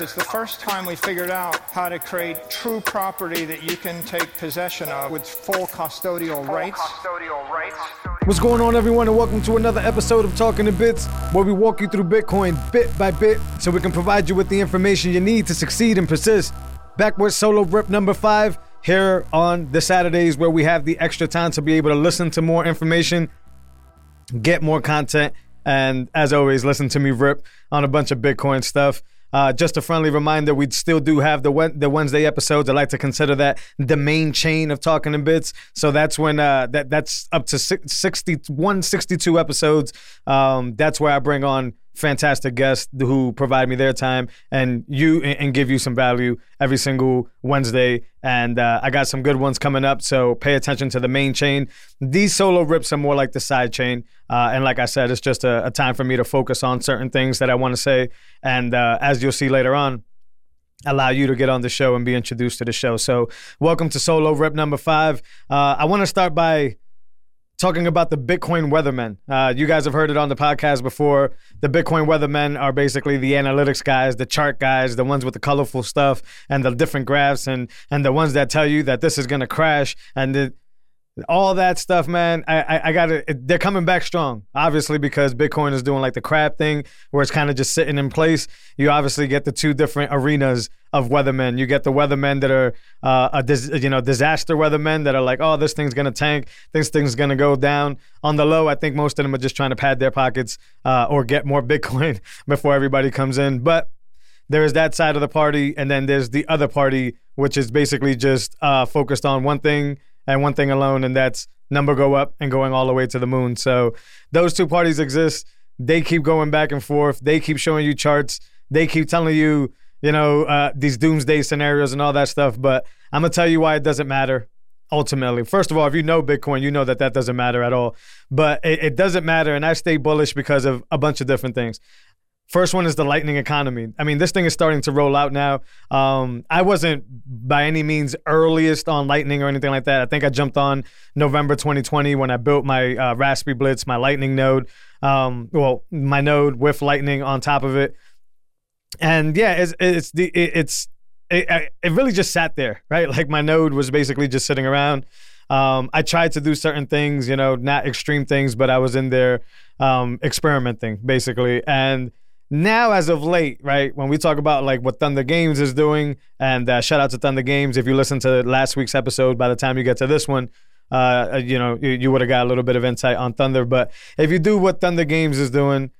It's the first time we figured out how to create true property that you can take possession of with full custodial rights. What's going on, everyone, and welcome to another episode of Talking in Bits, where we walk you through Bitcoin bit by bit so we can provide you with the information you need to succeed and persist. Back with solo rip number five here on the Saturdays where we have the extra time to be able to listen to more information, get more content, and as always, listen to me rip on a bunch of Bitcoin stuff. Uh, just a friendly reminder, we still do have the the Wednesday episodes. I like to consider that the main chain of talking in bits. So that's when uh, that that's up to 61, 62 episodes. Um, that's where I bring on fantastic guests who provide me their time and you and give you some value every single Wednesday. And uh, I got some good ones coming up, so pay attention to the main chain. These solo rips are more like the side chain, uh, and like I said, it's just a, a, time for me to focus on certain things that I want to say. And uh, as you'll see later on. Allow you to get on the show and be introduced to the show. So, welcome to solo rip number five. Uh, I want to start by talking about the Bitcoin weathermen. Uh, you guys have heard it on the podcast before. The Bitcoin weathermen are basically the analytics guys, the chart guys, the ones with the colorful stuff and the different graphs, and and the ones that tell you that this is going to crash and the, all that stuff, man. I I, I got it. They're coming back strong, obviously, because Bitcoin is doing like the crab thing, where it's kind of just sitting in place. You obviously get the two different arenas of weathermen. You get the weathermen that are, uh, a dis- you know, disaster weathermen that are like, oh, this thing's gonna tank, this thing's gonna go down. On the low, I think most of them are just trying to pad their pockets uh, or get more Bitcoin before everybody comes in. But there is that side of the party, and then there's the other party, which is basically just uh, focused on one thing and one thing alone, and that's number go up and going all the way to the moon. So those two parties exist. They keep going back and forth. They keep showing you charts. They keep telling you, you know, uh, these doomsday scenarios and all that stuff. But I'm gonna tell you why it doesn't matter. Ultimately, first of all, if you know Bitcoin, you know that that doesn't matter at all. But it, it doesn't matter, and I stay bullish because of a bunch of different things. First one is the lightning economy. I mean, this thing is starting to roll out now. Um, I wasn't by any means earliest on lightning or anything like that. I think I jumped on November 2020 when I built my uh, Raspberry Blitz, my lightning node. Um, well, my node with lightning on top of it. And yeah, it's it's the it's it, it really just sat there, right? Like my node was basically just sitting around. Um, I tried to do certain things, you know, not extreme things, but I was in there um, experimenting basically, and now as of late, right, when we talk about like what THNDR Games is doing, and uh, shout out to THNDR Games. If you listen to last week's episode, by the time you get to this one, uh, you know, you, you would have got a little bit of insight on Thunder. But if you do what THNDR Games is doing,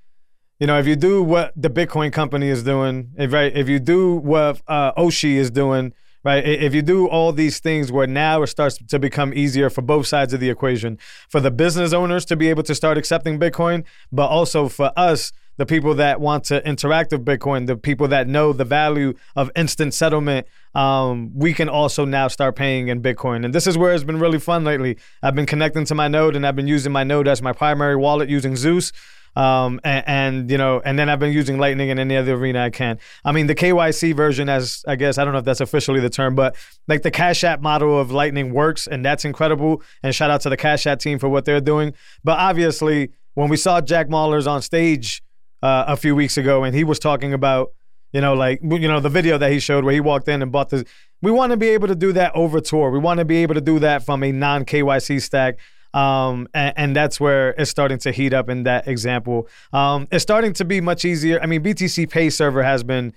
you know, if you do what the Bitcoin company is doing, if right, if you do what uh, Oshi is doing, right, if you do all these things where now it starts to become easier for both sides of the equation, for the business owners to be able to start accepting Bitcoin, but also for us the people that want to interact with Bitcoin, the people that know the value of instant settlement, um, we can also now start paying in Bitcoin. And this is where it's been really fun lately. I've been connecting to my node and I've been using my node as my primary wallet using Zeus. Um, and, and, you know, and then I've been using Lightning in any other arena I can. I mean, the KYC version, as I guess I don't know if that's officially the term, but like the Cash App model of Lightning works, and that's incredible. And shout out to the Cash App team for what they're doing. But obviously, when we saw Jack Mallers on stage uh, a few weeks ago, and he was talking about, you know, like you know the video that he showed where he walked in and bought this. We want to be able to do that over Tor. We want to be able to do that from a non KYC stack. Um, and, and, that's where it's starting to heat up in that example. Um, it's starting to be much easier. I mean, BTC Pay Server has been,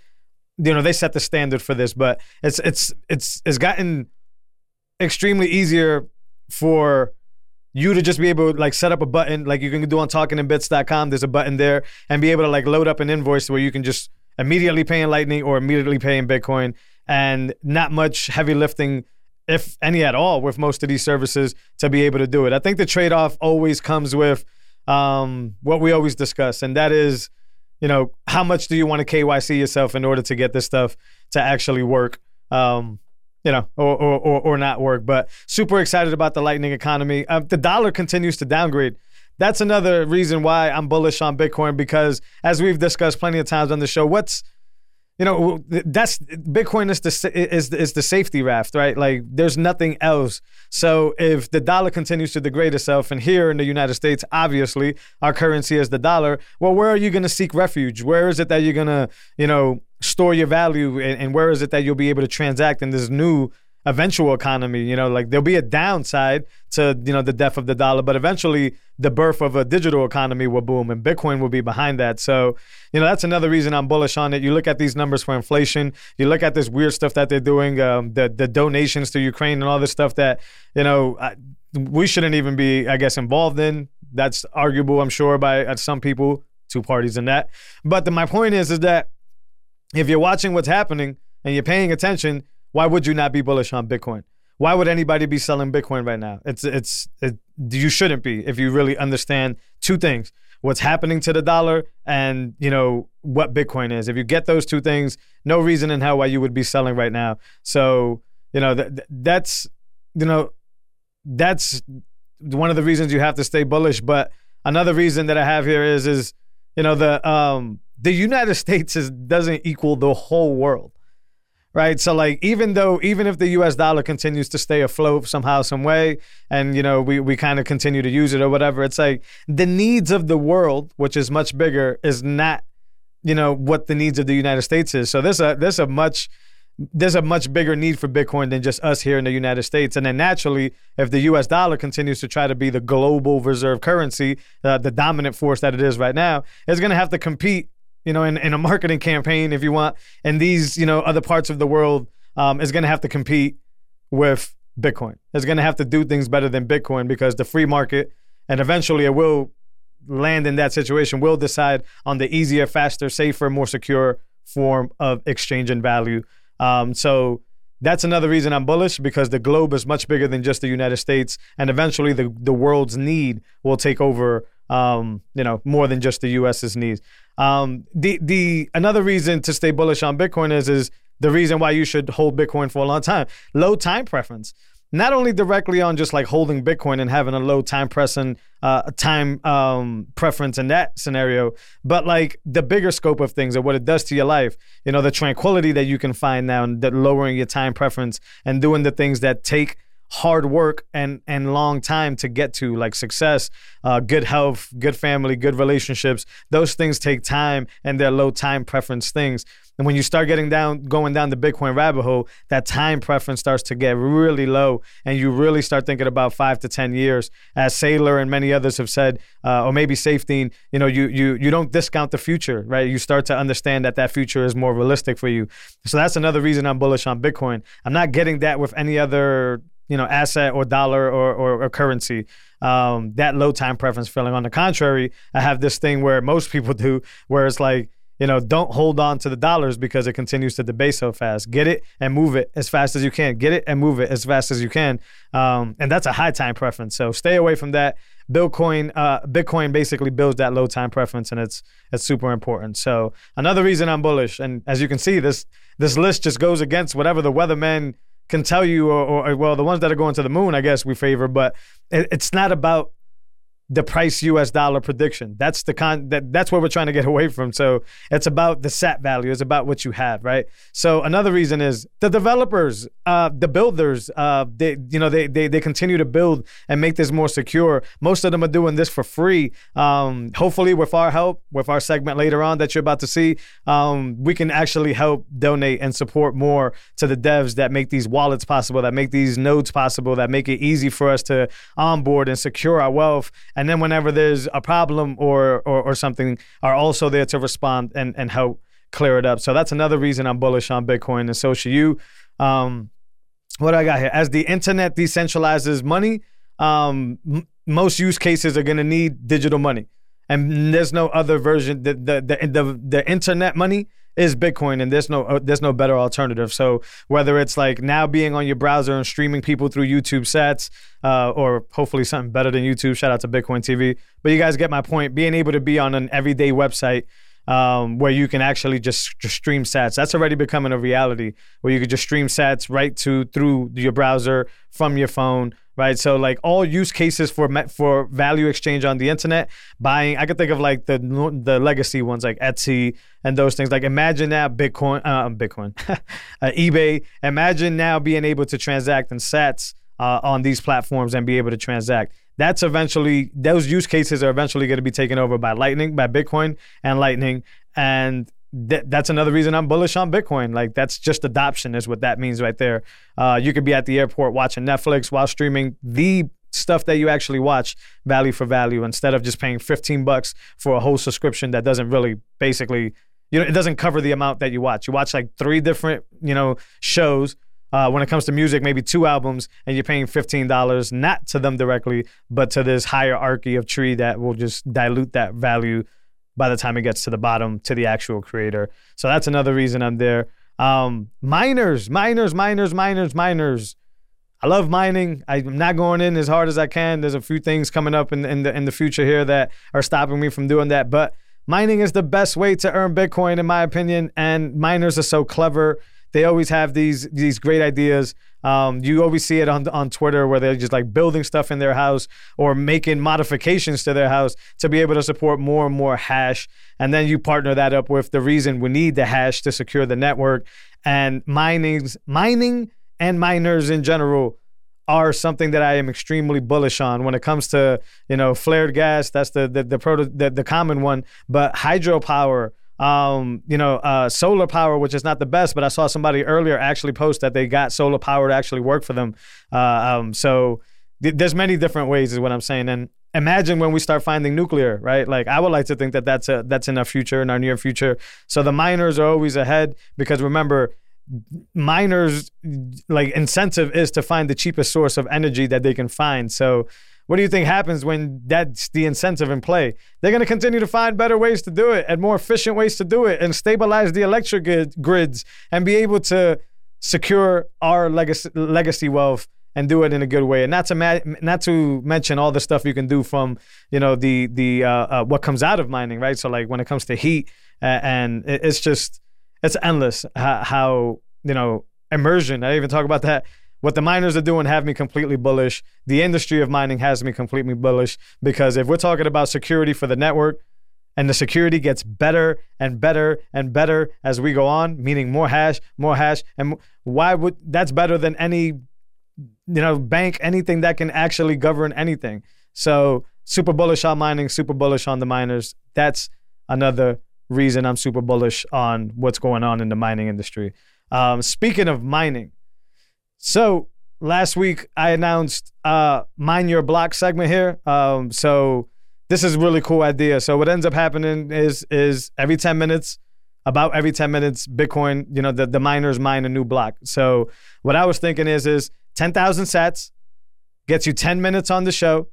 you know, they set the standard for this, but it's it's it's it's gotten extremely easier for you to just be able to like set up a button like you can do on talkinginbits.com. There's a button there and be able to like load up an invoice where you can just immediately pay in Lightning or immediately pay in Bitcoin and not much heavy lifting, if any at all, with most of these services to be able to do it. I think the trade off always comes with um, what we always discuss, and that is, you know, how much do you want to KYC yourself in order to get this stuff to actually work? Um, you know, or, or, or, or not work. But super excited about the lightning economy. Uh, the dollar continues to downgrade. That's another reason why I'm bullish on Bitcoin because, as we've discussed plenty of times on the show, what's you know that's bitcoin is the is is the safety raft right like there's nothing else so if the dollar continues to degrade itself and here in the united states obviously our currency is the dollar well where are you going to seek refuge where is it that you're going to you know store your value and, and where is it that you'll be able to transact in this new eventual economy. You know, like there'll be a downside to you know the death of the dollar, but eventually the birth of a digital economy will boom, and Bitcoin will be behind that. So, you know, that's another reason I'm bullish on it. You look at these numbers for inflation. You look at this weird stuff that they're doing, um, the the donations to Ukraine and all this stuff that you know. I, we shouldn't even be, I guess, involved in. That's arguable, I'm sure, by some people, two parties in that. But the, my point is, is that if you're watching what's happening and you're paying attention, why would you not be bullish on Bitcoin? Why would anybody be selling Bitcoin right now? It's it's it, you shouldn't be if you really understand two things: what's happening to the dollar and you know what Bitcoin is. If you get those two things, no reason in hell why you would be selling right now. So you know that that's you know that's one of the reasons you have to stay bullish. But another reason that I have here is is you know the um the United States is doesn't equal the whole world right? So like even though even if the US dollar continues to stay afloat somehow some way and you know we we kind of continue to use it or whatever, it's like the needs of the world, which is much bigger, is not you know what the needs of the United States is. So there's a there's a much there's a much bigger need for Bitcoin than just us here in the United States. And then naturally, if the US dollar continues to try to be the global reserve currency, uh, the dominant force that it is right now, it's going to have to compete you know, in, in a marketing campaign, if you want, and these, you know, other parts of the world um, is going to have to compete with Bitcoin. It's going to have to do things better than Bitcoin because the free market, and eventually it will land in that situation, will decide on the easier, faster, safer, more secure form of exchange and value. Um, so that's another reason I'm bullish because the globe is much bigger than just the United States, and eventually the the world's need will take over. Um, you know, more than just the U.S.'s needs. Um, the the another reason to stay bullish on Bitcoin is is the reason why you should hold Bitcoin for a long time. Low time preference. Not only directly on just like holding Bitcoin and having a low time pressing uh, time um, preference in that scenario, but like the bigger scope of things and what it does to your life. You know, the tranquility that you can find now and that lowering your time preference and doing the things that take hard work and and long time to get to like success uh, good health good family good relationships. Those things take time and they're low time preference things. And when you start getting down going down the bitcoin rabbit hole that time preference starts to get really low. And you really start thinking about five to ten years. As Saylor and many others have said uh, or maybe Saifedean you know you you you don't discount the future right? You start to understand that that future is more realistic for you. So that's another reason i'm bullish on bitcoin. I'm not getting that with any other you know asset or dollar or, or, or currency um, that low time preference feeling. On the contrary i have this thing where most people do where it's like you know don't hold on to the dollars because it continues to debase so fast. Get it and move it as fast as you can. Get it and move it as fast as you can. Um, and that's a high time preference. So stay away from that. Bitcoin uh, bitcoin basically builds that low time preference and it's it's super important. So another reason i'm bullish and as you can see this this list just goes against whatever the weatherman can tell you, or, or, well, the ones that are going to the moon, I guess we favor, but it, it's not about the price US dollar prediction. That's the con that that's what we're trying to get away from. So it's about the sat value. It's about what you have, right? So another reason is the developers, uh, the builders, uh, they you know they, they they continue to build and make this more secure. Most of them are doing this for free. Um, hopefully, with our help, with our segment later on that you're about to see, um, we can actually help donate and support more to the devs that make these wallets possible, that make these nodes possible, that make it easy for us to onboard and secure our wealth and then whenever there's a problem or, or, or something, are also there to respond and, and help clear it up. So that's another reason I'm bullish on Bitcoin, and so should you. Um, what do I got here? As the internet decentralizes money, um, m- most use cases are going to need digital money, and there's no other version. The the the, the, the internet money is Bitcoin, and there's no uh, there's no better alternative. So whether it's like now being on your browser and streaming people through YouTube sets, uh, or hopefully something better than YouTube. Shout out to Bitcoin TV. But you guys get my point. Being able to be on an everyday website. um, where you can actually just, just stream sats. That's already becoming a reality where you could just stream sats right to through your browser from your phone right? So like all use cases for for value exchange on the internet, buying. I could think of like the the legacy ones like Etsy and those things. Like imagine now Bitcoin, uh, Bitcoin, uh, eBay. Imagine now being able to transact in Sats uh, on these platforms and be able to transact. That's eventually those use cases are eventually going to be taken over by Lightning, by Bitcoin and Lightning, and th- that's another reason I'm bullish on Bitcoin. Like that's just adoption is what that means right there. Uh, you could be at the airport watching Netflix while streaming the stuff that you actually watch value for value instead of just paying 15 bucks for a whole subscription that doesn't really basically you know it doesn't cover the amount that you watch. You watch like three different you know shows. Uh, when it comes to music, maybe two albums, and you're paying fifteen dollars, not to them directly, but to this hierarchy of tree that will just dilute that value by the time it gets to the bottom to the actual creator. So that's another reason I'm there. Um, miners, miners, miners, miners, miners. I love mining. I'm not going in as hard as I can. There's a few things coming up in, in the in the future here that are stopping me from doing that. But mining is the best way to earn Bitcoin, in my opinion. And miners are so clever. They always have these these great ideas. Um, you always see it on on Twitter where they're just like building stuff in their house or making modifications to their house to be able to support more and more hash. And then you partner that up with the reason we need the hash to secure the network. And mining's mining and miners in general are something that I am extremely bullish on when it comes to you know flared gas. That's the the the, proto, the, the common one, but hydropower um, you know, uh, solar power, which is not the best, but I saw somebody earlier actually post that they got solar power to actually work for them. Uh, um, so th- there's many different ways, is what I'm saying. And imagine when we start finding nuclear, right? Like I would like to think that that's a, that's in our future, in our near future. So the miners are always ahead because remember, miners like incentive is to find the cheapest source of energy that they can find. So what do you think happens when that's the incentive in play? They're going to continue to find better ways to do it and more efficient ways to do it and stabilize the electric grids and be able to secure our legacy, legacy wealth and do it in a good way. And not to ma- not to mention all the stuff you can do from you know the the uh, uh, what comes out of mining, right? So like when it comes to heat uh, and it's just it's endless how, how you know immersion. I even talk about that what the miners are doing have me completely bullish. The industry of mining has me completely bullish because if we're talking about security for the network and the security gets better and better and better as we go on, meaning more hash, more hash, and why would that's better than any you know bank anything that can actually govern anything. So super bullish on mining, super bullish on the miners. That's another reason I'm super bullish on what's going on in the mining industry. Um, speaking of mining, so last week I announced uh Mine Your Block segment here. Um, so this is really cool idea. So what ends up happening is is every 10 minutes, about every 10 minutes, Bitcoin, you know, the, the miners mine a new block. So what I was thinking is is 10,000 sats gets you 10 minutes on the show.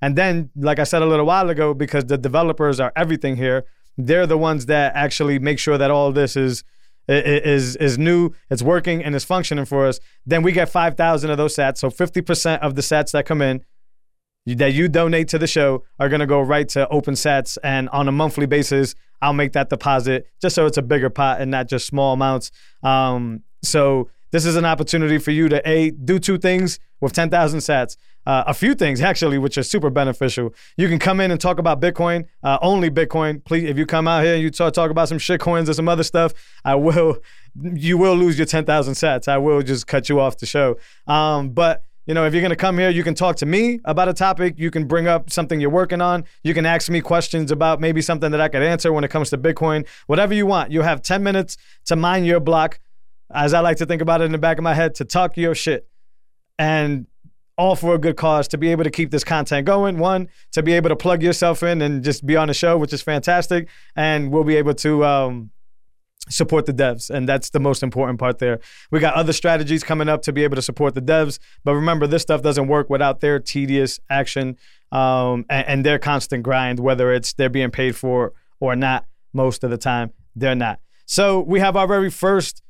And then, like I said a little while ago, because the developers are everything here, they're the ones that actually make sure that all this is is is new, it's working, and it's functioning for us, then we get 5,000 of those sats. So 50% of the sats that come in that you donate to the show are going to go right to OpenSats. And on a monthly basis, I'll make that deposit just so it's a bigger pot and not just small amounts. Um, so this is an opportunity for you to a do two things with 10,000 sats. Uh, a few things actually, which are super beneficial. You can come in and talk about Bitcoin, uh, only Bitcoin. Please, if you come out here and you talk, talk about some shit coins or some other stuff, I will, you will lose your 10,000 sats. I will just cut you off the show. Um, but you know, if you're to come here, you can talk to me about a topic. You can bring up something you're working on. You can ask me questions about maybe something that I could answer when it comes to Bitcoin. Whatever you want. You have 10 minutes to mine your block, as I like to think about it in the back of my head, to talk your shit. And all for a good cause to be able to keep this content going. One, to be able to plug yourself in and just be on the show, which is fantastic. And we'll be able to um, support the devs. And that's the most important part there. We got other strategies coming up to be able to support the devs. But remember, this stuff doesn't work without their tedious action um, and, and their constant grind, whether it's they're being paid for or not. Most of the time, they're not. So we have our very first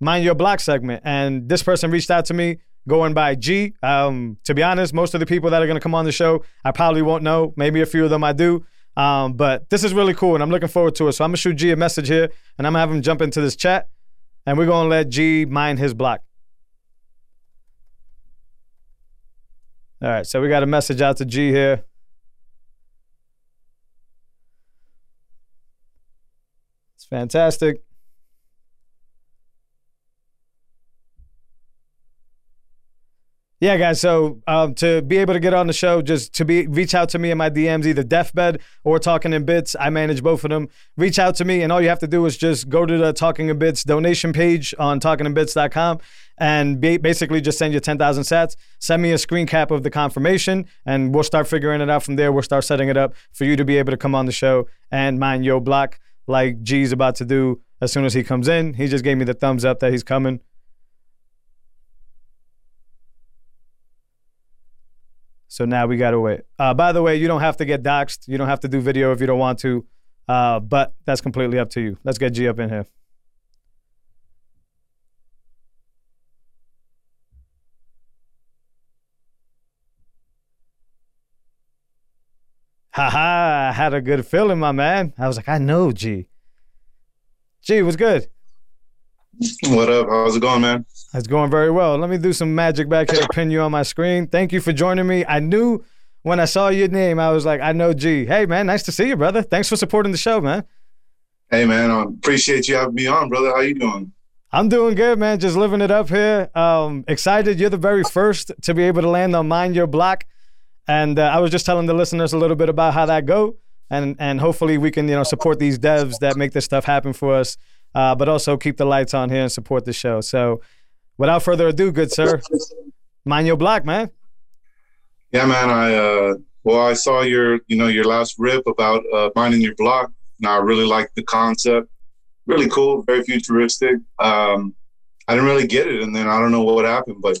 Mine Your Block segment. And this person reached out to me going by G. Um, to be honest, most of the people that are going to come on the show, I probably won't know. Maybe a few of them I do. Um, but this is really cool, and I'm looking forward to it. So I'm gonna shoot G a message here, and I'm gonna have him jump into this chat, and we're gonna let G mind his block. All right, so we got a message out to G here. It's fantastic. Yeah, guys. So um, to be able to get on the show, just to be reach out to me in my DMs, either Defbed or Talking in Bits. I manage both of them. Reach out to me, and all you have to do is just go to the Talking in Bits donation page on talkinginbits.com and be, basically just send you 10,000 sats. Send me a screen cap of the confirmation, and we'll start figuring it out from there. We'll start setting it up for you to be able to come on the show and mine your block like G's about to do as soon as he comes in. He just gave me the thumbs up that he's coming. So now we got to wait. Uh, by the way, you don't have to get doxxed. You don't have to do video if you don't want to, uh, but that's completely up to you. Let's get G up in here. Haha, I had a good feeling, my man. I was like, I know G. G, what's good? What up? How's it going, man? It's going very well. Let me do some magic back here to pin you on my screen. Thank you for joining me. I knew when I saw your name, I was like, I know G. Hey, man, nice to see you, brother. Thanks for supporting the show, man. Hey, man, I appreciate you having me on, brother. How you doing? I'm doing good, man. Just living it up here. Um, excited. You're the very first to be able to land on Mind Your Block. And uh, I was just telling the listeners a little bit about how that go, and and hopefully we can you know support these devs that make this stuff happen for us, uh, but also keep the lights on here and support the show. So, without further ado, good sir, mind your block, man. Yeah, man. I uh, well, I saw your you know your last rip about uh, minding your block, and I really like the concept. Really cool, very futuristic. Um, I didn't really get it, and then I don't know what happened, but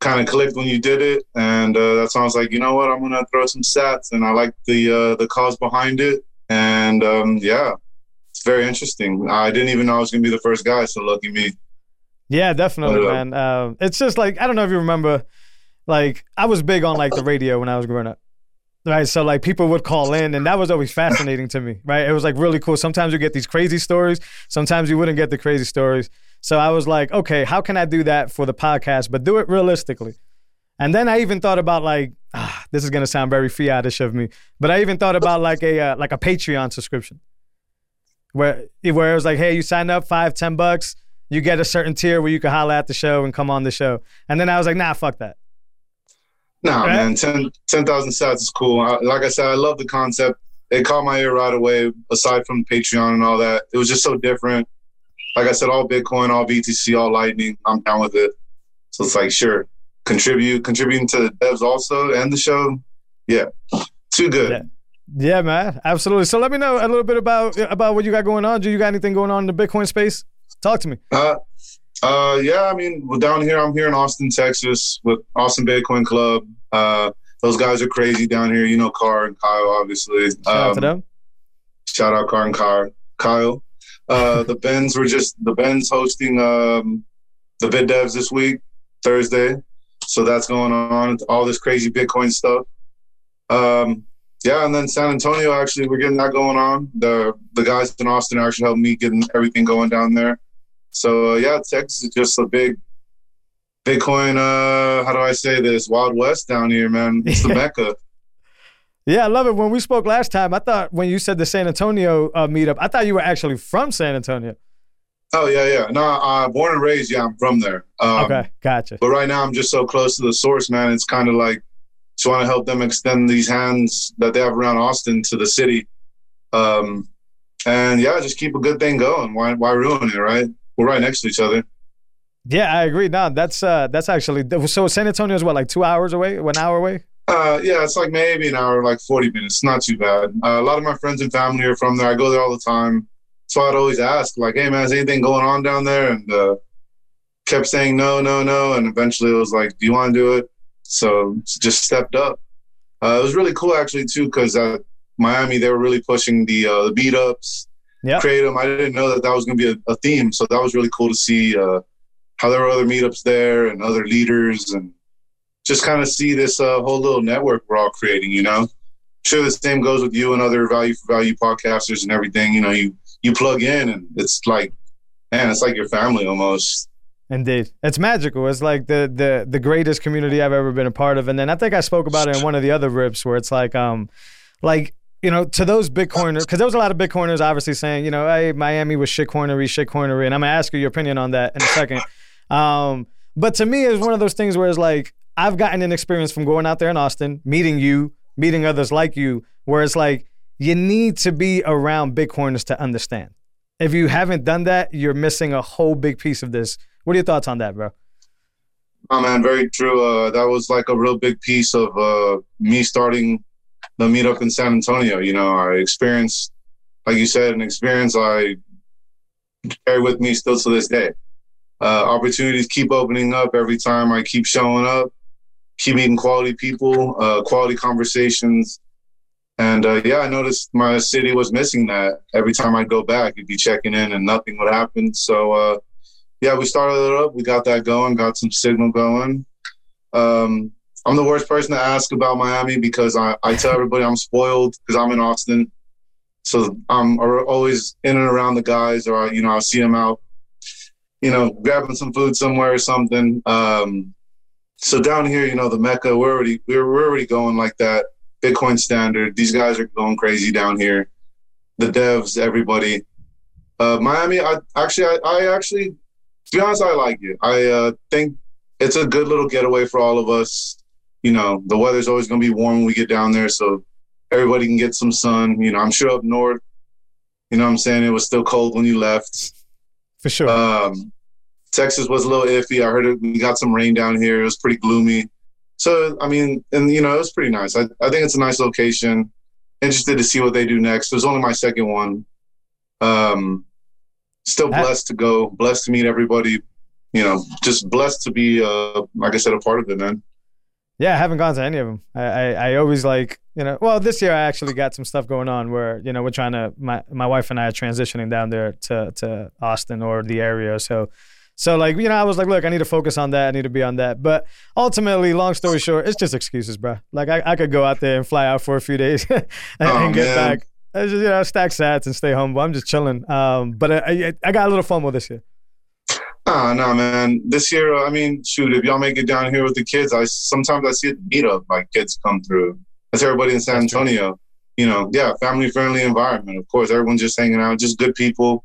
kind of clicked when you did it, and uh, that sounds like you know what I'm gonna throw some sats, and I like the uh, the cause behind it, and um, yeah, it's very interesting. I didn't even know I was gonna be the first guy, so lucky me. Yeah, definitely, man. Um, it's just like I don't know if you remember, like I was big on like the radio when I was growing up. Right, so like people would call in, and that was always fascinating to me. Right, it was like really cool. Sometimes you get these crazy stories, sometimes you wouldn't get the crazy stories. So I was like, okay, how can I do that for the podcast, but do it realistically? And then I even thought about like, ah, this is gonna sound very fiatish of me, but I even thought about like a uh, like a Patreon subscription, where where it was like, hey, you sign up five, ten bucks, you get a certain tier where you can holler at the show and come on the show. And then I was like, nah, fuck that. Nah, right? man, 10,000 10, sats is cool. I, like I said, I love the concept. It caught my ear right away. Aside from Patreon and all that, it was just so different like I said, all Bitcoin, all BTC, all Lightning. I'm down with it. So it's like, sure, contribute, contributing to the devs also and the show. Yeah, too good. Yeah. Yeah, man, absolutely. So let me know a little bit about about what you got going on. Do you got anything going on in the Bitcoin space? Talk to me. Uh, uh, yeah. I mean, well, down here, I'm here in Austin, Texas, with Austin Bitcoin Club. Uh, those guys are crazy down here. You know, Car and Kyle, obviously. Shout um, out to um, them. Shout out Car and Car, Kyle. Uh, the Bens were just the Bens hosting um, the Bit Devs this week, Thursday. So that's going on. All this crazy Bitcoin stuff. Um, yeah, and then San Antonio actually we're getting that going on. The the guys in Austin are actually helped me getting everything going down there. So uh, yeah, Texas is just a big Bitcoin. Uh, how do I say this? Wild West down here, man. It's the mecca. Yeah, I love it. When we spoke last time, I thought when you said the San Antonio uh, meetup, I thought you were actually from San Antonio. Oh yeah, yeah. No, I uh, born and raised. Yeah, I'm from there. Um, okay, gotcha. But right now, I'm just so close to the source, man. It's kind of like just want to help them extend these hands that they have around Austin to the city. Um, and yeah, just keep a good thing going. Why, why ruin it, right? We're right next to each other. Yeah, I agree. No, that's uh, that's actually so. San Antonio is what, like two hours away, one hour away. Uh, yeah, it's like maybe an hour, like 40 minutes. Not too bad. Uh, a lot of my friends and family are from there. I go there all the time. So I'd always ask, like, hey, man, is anything going on down there? And uh, kept saying no, no, no. And eventually it was like, do you want to do it? So just stepped up. Uh, it was really cool, actually, too, because at Miami, they were really pushing the, uh, the meetups, yep. create them. I didn't know that that was going to be a, a, theme. So that was really cool to see uh, how there were other meetups there and other leaders and just kind of see this uh, whole little network we're all creating, you know? sure the same goes with you and other value for value podcasters and everything. You know, you you plug in and it's like, man, it's like your family almost. Indeed, it's magical. It's like the the the greatest community I've ever been a part of. And then I think I spoke about it in one of the other rips where it's like, um, like you know, to those Bitcoiners, because there was a lot of Bitcoiners obviously saying, you know, hey, Miami was shitcoinery, shitcoinery, and I'm gonna ask you your opinion on that in a second. Um, but to me, it's one of those things where it's like I've gotten an experience from going out there in Austin, meeting you, meeting others like you, where it's like you need to be around Bitcoiners to understand. If you haven't done that, you're missing a whole big piece of this. What are your thoughts on that, bro? Oh man, very true. Uh, that was like a real big piece of uh, me starting the meetup in San Antonio. You know, I experienced, like you said, an experience I carry with me still to this day. Uh, opportunities keep opening up every time I keep showing up keep meeting quality people, uh, quality conversations. And uh, yeah, I noticed my city was missing that. Every time I'd go back, you'd be checking in and nothing would happen. So uh, yeah, we started it up. We got that going, got some signal going. Um, I'm the worst person to ask about Miami because I, I tell everybody I'm spoiled because I'm in Austin. So I'm always in and around the guys, or you know, I'll see them out, you know, grabbing some food somewhere or something. Um, so down here, you know, the Mecca, we're already we're, we're already going like that. Bitcoin standard. These guys are going crazy down here. The devs, everybody. Uh, Miami, I actually, I, I, actually, be honest, I like it. I uh, think it's a good little getaway for all of us. You know, the weather's always going to be warm when we get down there, so everybody can get some sun. You know, I'm sure up north, you know, what I'm saying it was still cold when you left. For sure. Um, Texas was a little iffy. I heard it, we got some rain down here. It was pretty gloomy. So, I mean, and you know, it was pretty nice. I, I think it's a nice location. Interested to see what they do next. It was only my second one. Um, still blessed to go, blessed to meet everybody. You know, just blessed to be, uh, like I said, a part of it, man. Yeah, I haven't gone to any of them. I, I, I, always like, you know, well, this year I actually got some stuff going on where, you know, we're trying to, my, my wife and I are transitioning down there to, to Austin or the area. So so like you know, I was like, look, I need to focus on that. I need to be on that. But ultimately, long story short, it's just excuses, bro. Like I, I could go out there and fly out for a few days and, oh, and, get man. back. I just you know stack sats and stay humble. I'm just chilling. Um, but I, I, I got a little FOMO this year. Ah, no, man. This year, I mean, shoot, if y'all make it down here with the kids, I sometimes I see it meet up, like kids come through. That's everybody in San Antonio. You know, yeah, family friendly environment. Of course, everyone's just hanging out, just good people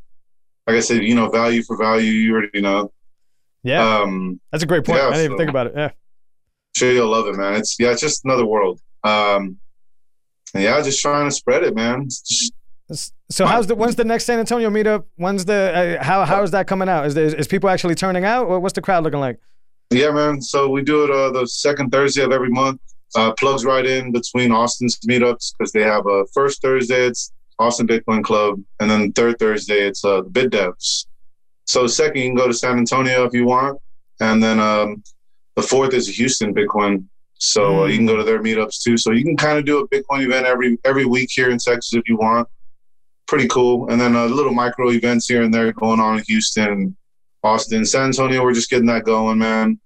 like I said, you know, value for value. You already know. Yeah, um, that's a great point. Yeah, I didn't so, even think about it. Yeah, sure you'll love it, man. It's yeah, it's just another world. Um, yeah, just trying to spread it, man. So how's the when's the next San Antonio meetup? When's the uh, how how is that coming out? Is there, is people actually turning out? Or what's the crowd looking like? Yeah, man. So we do it uh, the second Thursday of every month. Uh, plugs right in between Austin's meetups because they have a first Thursday. It's Austin Bitcoin Club, and then third Thursday it's uh, Bit Devs. So second, you can go to San Antonio if you want, and then um, the fourth is Houston Bitcoin. So uh, you can go to their meetups too. So you can kind of do a Bitcoin event every every week here in Texas if you want. Pretty cool. And then a uh, little micro events here and there going on in Houston, Austin, San Antonio. We're just getting that going, man.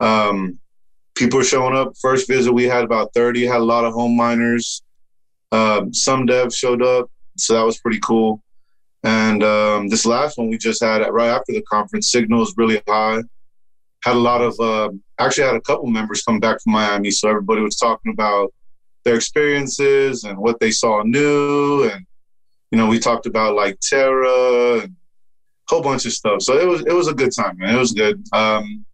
Um, people are showing up. First visit we had about 30. Had a lot of home miners. Um, some devs showed up, so that was pretty cool. And um, this last one we just had right after the conference, signal is really high. Had a lot of, uh, actually had a couple members come back from Miami, so everybody was talking about their experiences and what they saw new, and you know we talked about like Terra and a whole bunch of stuff. So it was it was a good time, man. It was good. Um,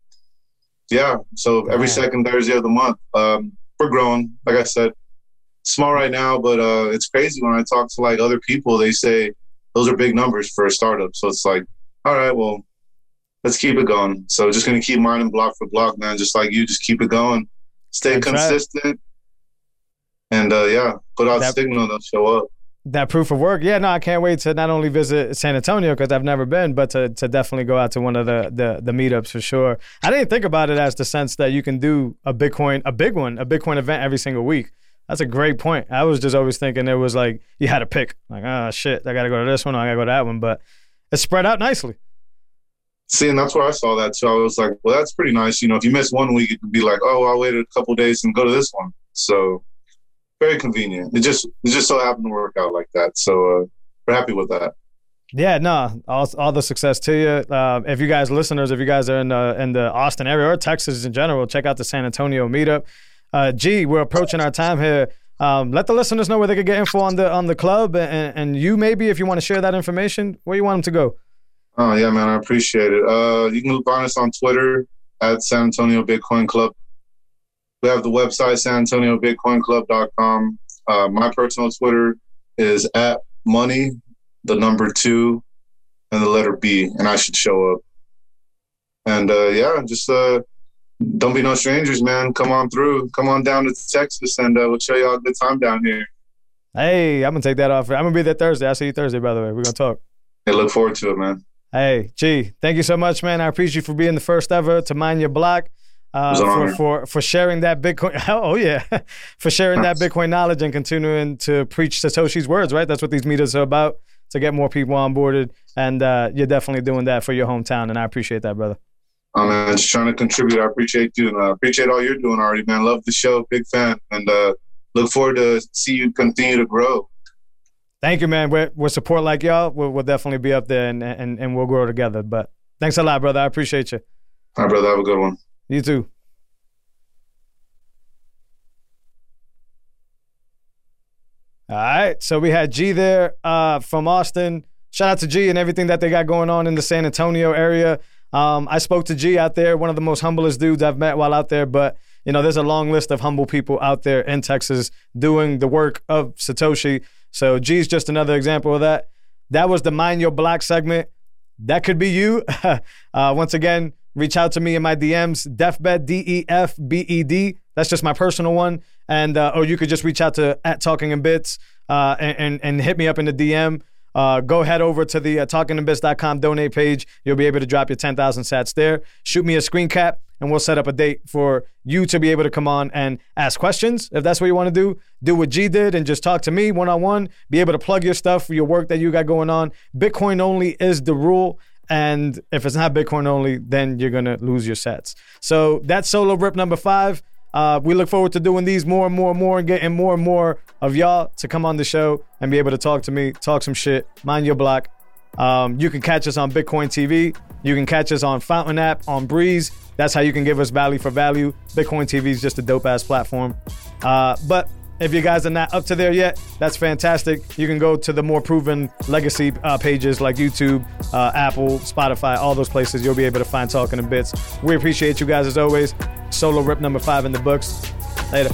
yeah. So every second Thursday of the month, um, we're growing. Like I said, small right now, but uh, it's crazy when I talk to like other people. They say those are big numbers for a startup. So it's like, all right, well, let's keep it going. So just gonna keep mining block for block, man. Just like you, just keep it going, stay That's consistent, right. and uh, yeah, put out that, signal. They'll show up. That proof of work, yeah. No, I can't wait to not only visit San Antonio because I've never been, but to, to definitely go out to one of the, the the meetups for sure. I didn't think about it as the sense that you can do a Bitcoin, a big one, a Bitcoin event every single week. That's a great point. I was just always thinking it was like you had to pick, like, oh shit, I got to go to this one, I got to go to that one, but it's spread out nicely. See, and that's where I saw that too. I was like, well, that's pretty nice. You know, if you miss one week, it could be like, oh, I'll wait a couple days and go to this one. So, very convenient. It just it just so happened to work out like that. So uh, we're happy with that. Yeah, no, all, all the success to you. Uh, if you guys listeners, if you guys are in the in the Austin area or Texas in general, check out the San Antonio meetup. Uh, we're approaching our time here. Um, let the listeners know where they could get info on the on the club, and, and you maybe if you want to share that information, where you want them to go. Oh yeah, man, I appreciate it. Uh, you can find us on Twitter at San Antonio Bitcoin Club. We have the website San Antonio Bitcoin Club.com. Uh, my personal Twitter is at money, the number two, and the letter B, and I should show up. And uh, yeah, just uh, don't be no strangers, man. Come on through. Come on down to Texas, and uh, we'll show y'all a good time down here. Hey, I'm gonna take that off. I'm gonna be there Thursday. I'll see you Thursday, by the way. We're gonna talk. Hey, look forward to it, man. Hey, G, thank you so much, man. I appreciate you for being the first ever to mine your block. Uh, for, for for sharing that Bitcoin. Oh yeah, for sharing that Bitcoin knowledge and continuing to preach Satoshi's words. Right, that's what these meetings are about to get more people onboarded. And uh, you're definitely doing that for your hometown, and I appreciate that, brother. Oh man, just trying to contribute. I appreciate you, and I appreciate all you're doing already, man. Love the show, big fan, and uh, look forward to see you continue to grow. Thank you, man. With, with support like y'all, we'll, we'll, definitely be up there and, and, and we'll grow together. But thanks a lot, brother. I appreciate you. All right, brother. Have a good one. You too. All right. So we had G there uh, from Austin. Shout out to G and everything that they got going on in the San Antonio area. Um, I spoke to G out there, one of the most humblest dudes I've met while out there. But, you know, there's a long list of humble people out there in Texas doing the work of Satoshi. So G's just another example of that. That was the Mind Your Block segment. That could be you. uh, once again, reach out to me in my DMs, Defbed, D E F B E D. That's just my personal one. And uh, or you could just reach out to at Talking in Bits uh, and, and, and hit me up in the DM. Uh, go head over to the uh, talkinginbits.com donate page. You'll be able to drop your 10,000 sats there. Shoot me a screen cap and we'll set up a date for you to be able to come on and ask questions if that's what you want to do. Do what G did and just talk to me one on one. Be able to plug your stuff for your work that you got going on. Bitcoin only is the rule. And if it's not Bitcoin only, then you're going to lose your sets. So that's solo rip number five. Uh, we look forward to doing these more and more and more and getting more and more of y'all to come on the show and be able to talk to me, talk some shit, mind your block. Um, you can catch us on Bitcoin TV. You can catch us on Fountain app, on Breez. That's how you can give us value for value. Bitcoin TV is just a dope ass platform. Uh, but if you guys are not up to there yet, that's fantastic. You can go to the more proven legacy uh, pages like YouTube, uh, Apple, Spotify, all those places. You'll be able to find Talking in Bits. We appreciate you guys as always. Solo rip number five in the books. Later.